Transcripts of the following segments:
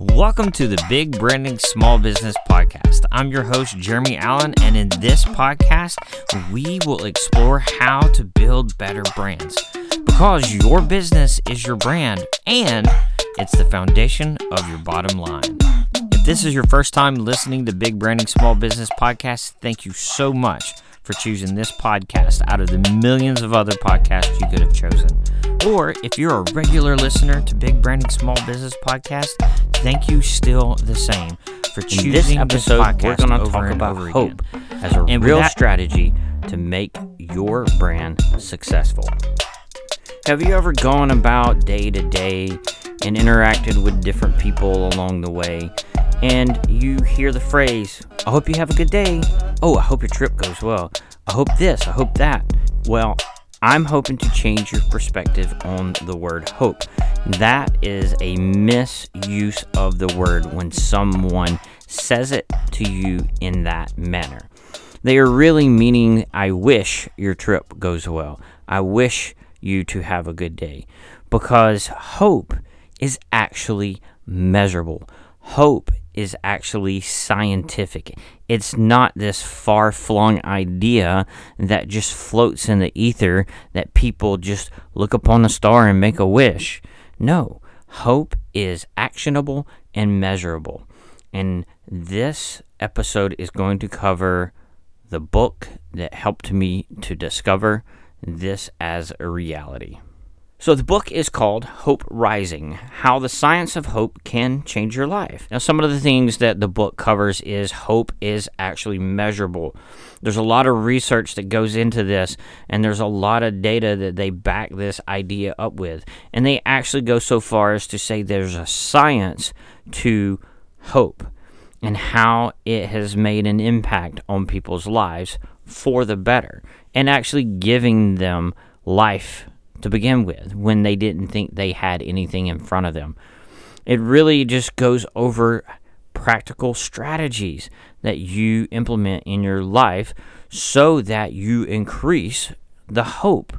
Welcome to the Big Branding Small Business Podcast. I'm your host, Jeremy Allen, and in this podcast, we will explore how to build better brands because your business is your brand and it's the foundation of your bottom line. If this is your first time listening to Big Branding Small Business Podcast, thank you so much for choosing this podcast out of the millions of other podcasts you could have chosen. Or if you're a regular listener to Big Branding Small Business Podcast, thank you still the same for choosing In this episode, podcast we're going to talk about hope again. as a And real that- strategy to make your brand successful. Have you ever gone about day to day and interacted with different people along the way and you hear the phrase, I hope you have a good day. Oh, I hope your trip goes well. I hope this, I hope that. Well, I'm hoping to change your perspective on the word hope. That is a misuse of the word when someone says it to you in that manner. They are really meaning, I wish your trip goes well. I wish you to have a good day. Because hope is actually measurable. Hope is actually scientific. It's not this far flung idea that just floats in the ether that people just look upon a star and make a wish. No, hope is actionable and measurable. And this episode is going to cover the book that helped me to discover this as a reality. So, the book is called Hope Rising How the Science of Hope Can Change Your Life. Now, some of the things that the book covers is hope is actually measurable. There's a lot of research that goes into this, and there's a lot of data that they back this idea up with. And they actually go so far as to say there's a science to hope and how it has made an impact on people's lives for the better and actually giving them life to begin with when they didn't think they had anything in front of them. It really just goes over practical strategies that you implement in your life so that you increase the hope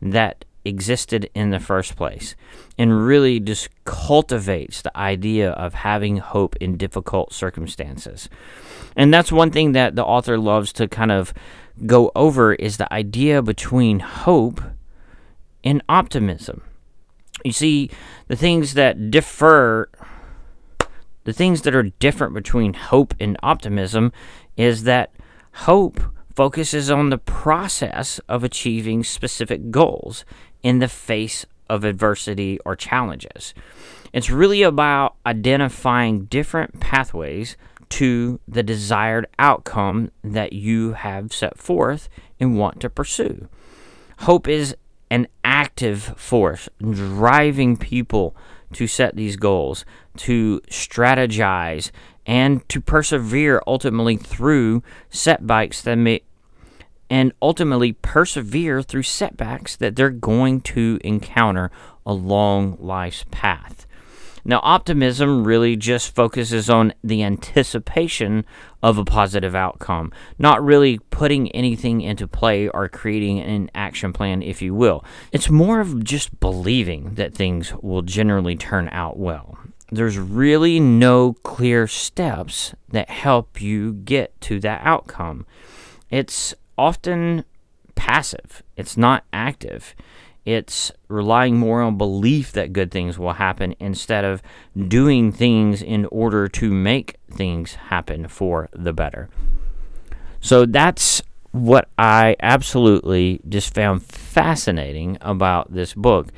that existed in the first place and really just cultivates the idea of having hope in difficult circumstances. And that's one thing that the author loves to kind of go over is the idea between hope and optimism. You see, the things that differ the things that are different between hope and optimism is that hope focuses on the process of achieving specific goals in the face of adversity or challenges. It's really about identifying different pathways to the desired outcome that you have set forth and want to pursue. Hope is an active force driving people to set these goals, to strategize, and to persevere ultimately through setbacks that may and ultimately persevere through setbacks that they're going to encounter along life's path. Now, optimism really just focuses on the anticipation of a positive outcome, not really putting anything into play or creating an action plan, if you will. It's more of just believing that things will generally turn out well. There's really no clear steps that help you get to that outcome. It's often passive, it's not active. It's relying more on belief that good things will happen instead of doing things in order to make things happen for the better. So that's what I absolutely just found fascinating about this book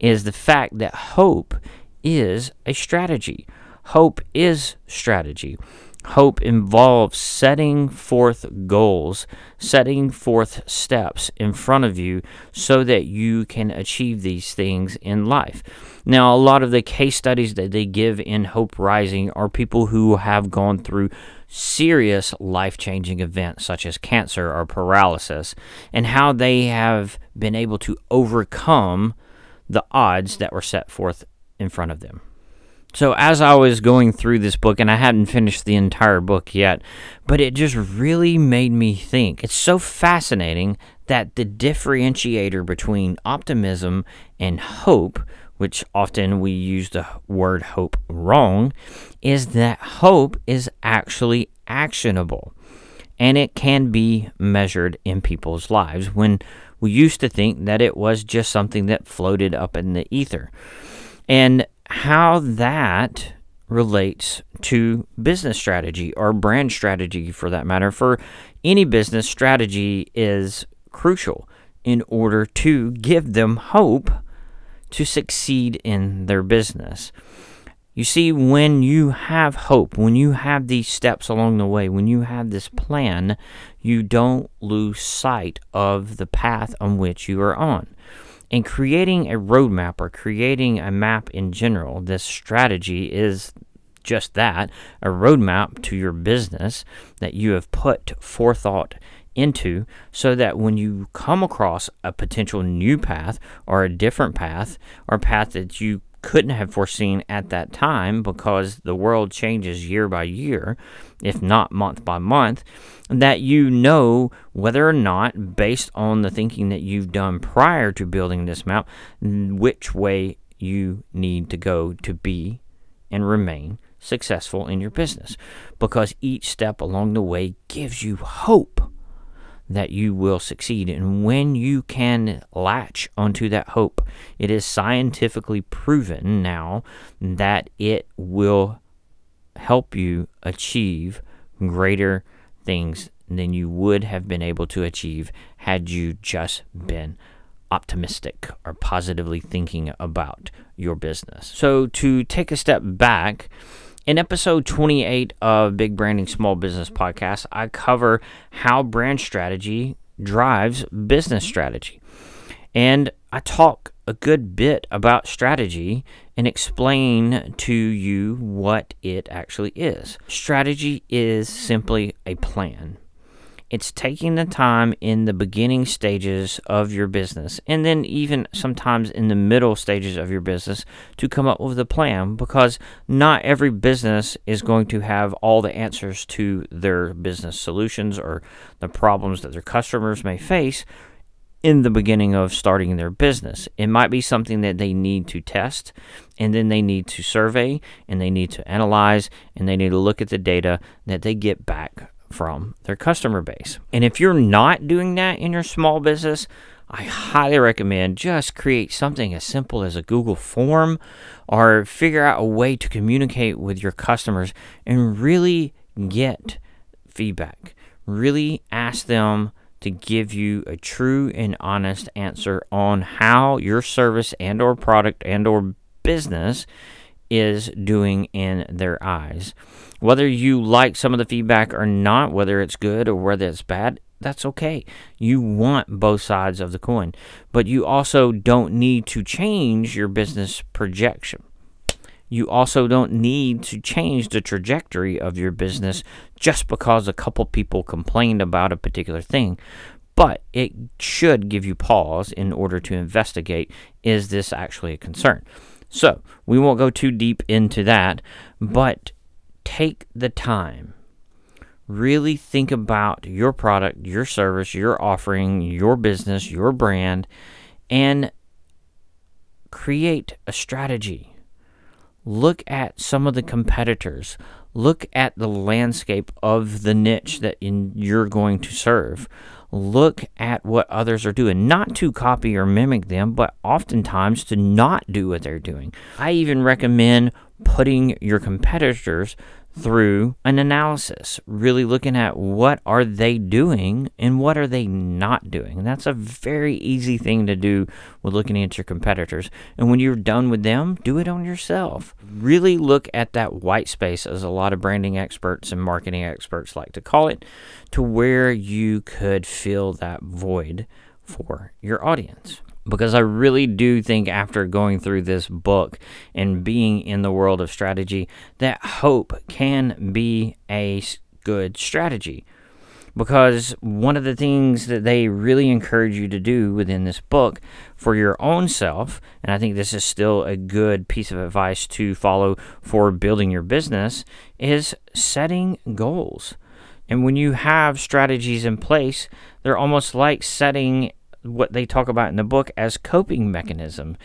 is the fact that hope is a strategy. Hope is strategy. Hope involves setting forth goals, setting forth steps in front of you so that you can achieve these things in life. Now, a lot of the case studies that they give in Hope Rising are people who have gone through serious life changing events such as cancer or paralysis and how they have been able to overcome the odds that were set forth in front of them. So, as I was going through this book, and I hadn't finished the entire book yet, but it just really made me think. It's so fascinating that the differentiator between optimism and hope which often we use the word hope wrong, is that hope is actually actionable and it can be measured in people's lives when we used to think that it was just something that floated up in the ether. And how that relates to business strategy or brand strategy for that matter. For any business, strategy is crucial in order to give them hope to succeed in their business. You see, when you have hope, when you have these steps along the way, when you have this plan, you don't lose sight of the path on which you are on. And creating a roadmap or creating a map in general, this strategy is just that a roadmap to your business that you have put forethought into so that when you come across a potential new path or a different path or a path that you couldn't have foreseen at that time because the world changes year by year, if not month by month, that you know whether or not, based on the thinking that you've done prior to building this map, which way you need to go to be and remain successful in your business. Because each step along the way gives you hope that you will succeed. And when you can latch onto that hope, it is scientifically proven now that it will help you achieve greater things than you would have been able to achieve had you just been optimistic or positively thinking about your business. So, to take a step back, in episode 28 of Big Branding Small Business Podcast, I cover how brand strategy drives business strategy. And I talk a good bit about strategy and explain to you what it actually is. Strategy is simply a plan. It's taking the time in the beginning stages of your business and then even sometimes in the middle stages of your business to come up with a plan because not every business is going to have all the answers to their business solutions or the problems that their customers may face in the beginning of starting their business. It might be something that they need to test and then they need to survey and they need to analyze and they need to look at the data that they get back from their customer base. And if you're not doing that in your small business, I highly recommend just create something as simple as a Google form or figure out a way to communicate with your customers and really get feedback. Really ask them to give you a true and honest answer on how your service and or product and or business is doing in their eyes. Whether you like some of the feedback or not, whether it's good or whether it's bad, that's okay. You want both sides of the coin, but you also don't need to change your business projection. You also don't need to change the trajectory of your business just because a couple people complained about a particular thing. But it should give you pause in order to investigate is this actually a concern? So, we won't go too deep into that, but take the time. Really think about your product, your service, your offering, your business, your brand, and create a strategy. Look at some of the competitors. Look at the landscape of the niche that in, you're going to serve look at what others are doing, not to copy or mimic them, but oftentimes to not do what they're doing. I even recommend putting your competitors through an analysis, really looking at what are they doing and what are they not doing. And that's a very easy thing to do with looking at your competitors. And when you're done with them, do it on yourself. Really look at that white space as a lot of branding experts and marketing experts like to call it to where you could fill that void for your audience because I really do think after going through this book and being in the world of strategy that hope can be a good strategy. Because one of the things that they really encourage you to do within this book for your own self, and I think this is still a good piece of advice to follow for building your business, is setting goals. And when you have strategies in place, they're almost like setting what they talk about in the book as coping mechanism.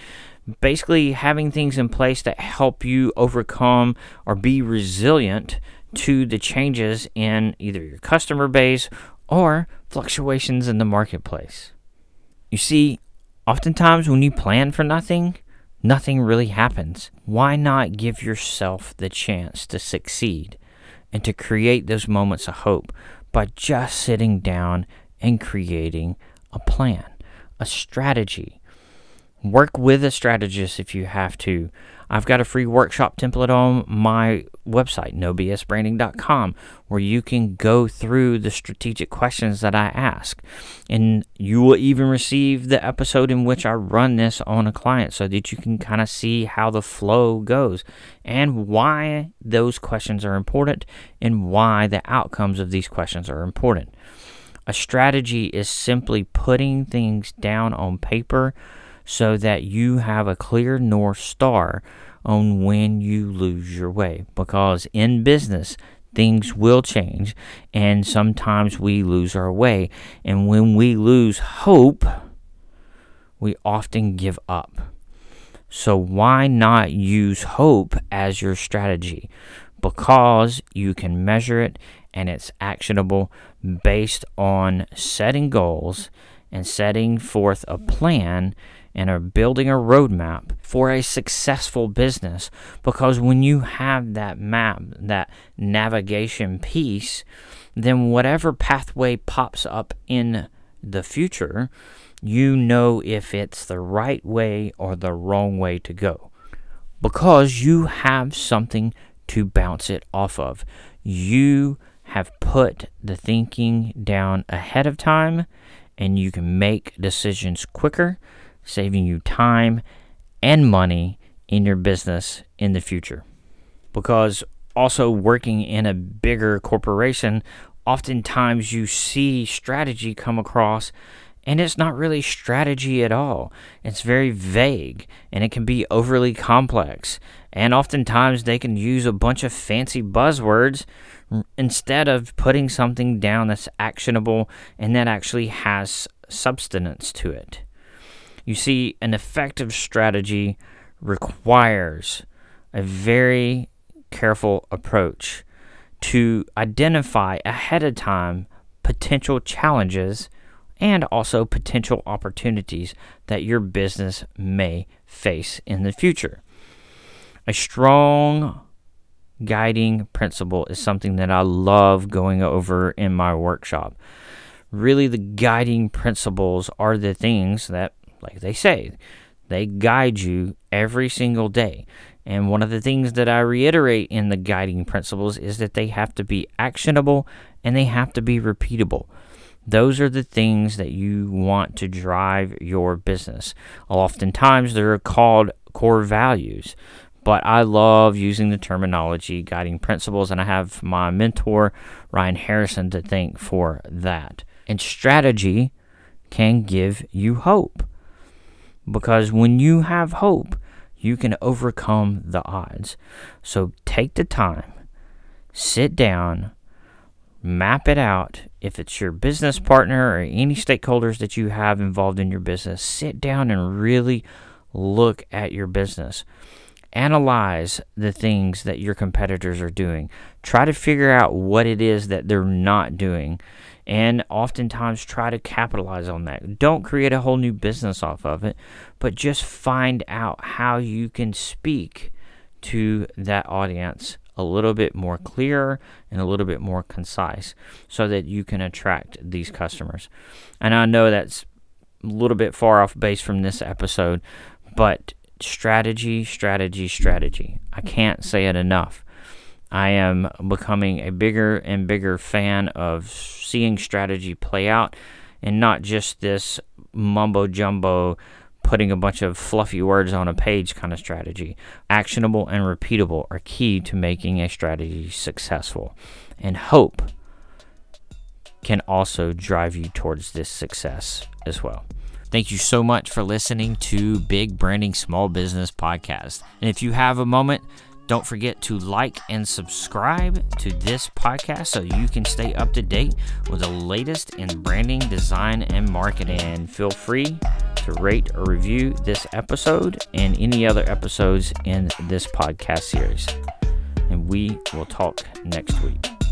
Basically, having things in place that help you overcome or be resilient to the changes in either your customer base or fluctuations in the marketplace. You see, oftentimes when you plan for nothing, nothing really happens. Why not give yourself the chance to succeed and to create those moments of hope by just sitting down and creating a plan, a strategy? Work with a strategist if you have to. I've got a free workshop template on my website, nobsbranding.com, where you can go through the strategic questions that I ask. And you will even receive the episode in which I run this on a client so that you can kind of see how the flow goes and why those questions are important and why the outcomes of these questions are important. A strategy is simply putting things down on paper so that you have a clear North Star on when you lose your way. Because in business, things will change, and sometimes we lose our way. And when we lose hope, we often give up. So, why not use hope as your strategy? Because you can measure it and it's actionable based on setting goals and setting forth a plan and are building a roadmap for a successful business. Because when you have that map, that navigation piece, then whatever pathway pops up in the future, you know if it's the right way or the wrong way to go. Because you have something to bounce it off of. You have put the thinking down ahead of time and you can make decisions quicker saving you time and money in your business in the future. Because also working in a bigger corporation, oftentimes you see strategy come across and it's not really strategy at all. It's very vague and it can be overly complex. And oftentimes they can use a bunch of fancy buzzwords instead of putting something down that's actionable and that actually has substance to it. You see, an effective strategy requires a very careful approach to identify ahead of time potential challenges and also potential opportunities that your business may face in the future. A strong guiding principle is something that I love going over in my workshop. Really, the guiding principles are the things that like they say, they guide you every single day. And one of the things that I reiterate in the guiding principles is that they have to be actionable and they have to be repeatable. Those are the things that you want to drive your business. Oftentimes, they're called core values, but I love using the terminology guiding principles, and I have my mentor, Ryan Harrison, to thank for that. And strategy can give you hope. Because when you have hope, you can overcome the odds. So take the time, sit down, map it out. If it's your business partner or any stakeholders that you have involved in your business, sit down and really look at your business. Analyze the things that your competitors are doing. Try to figure out what it is that they're not doing and oftentimes try to capitalize on that. Don't create a whole new business off of it, but just find out how you can speak to that audience a little bit more clear and a little bit more concise so that you can attract these customers. And I know that's a little bit far off base from this episode, but strategy, strategy, strategy. I can't say it enough. I am becoming a bigger and bigger fan of seeing strategy play out and not just this mumbo jumbo putting a bunch of fluffy words on a page kind of strategy. Actionable and repeatable are key to making a strategy successful. And hope can also drive you towards this success as well. Thank you so much for listening to Big Branding Small Business Podcast. And if you have a moment, Don't forget to like and subscribe to this podcast so you can stay up to date with the latest in branding, design, and marketing. And feel free to rate or review this episode and any other episodes in this podcast series. And we will talk next week.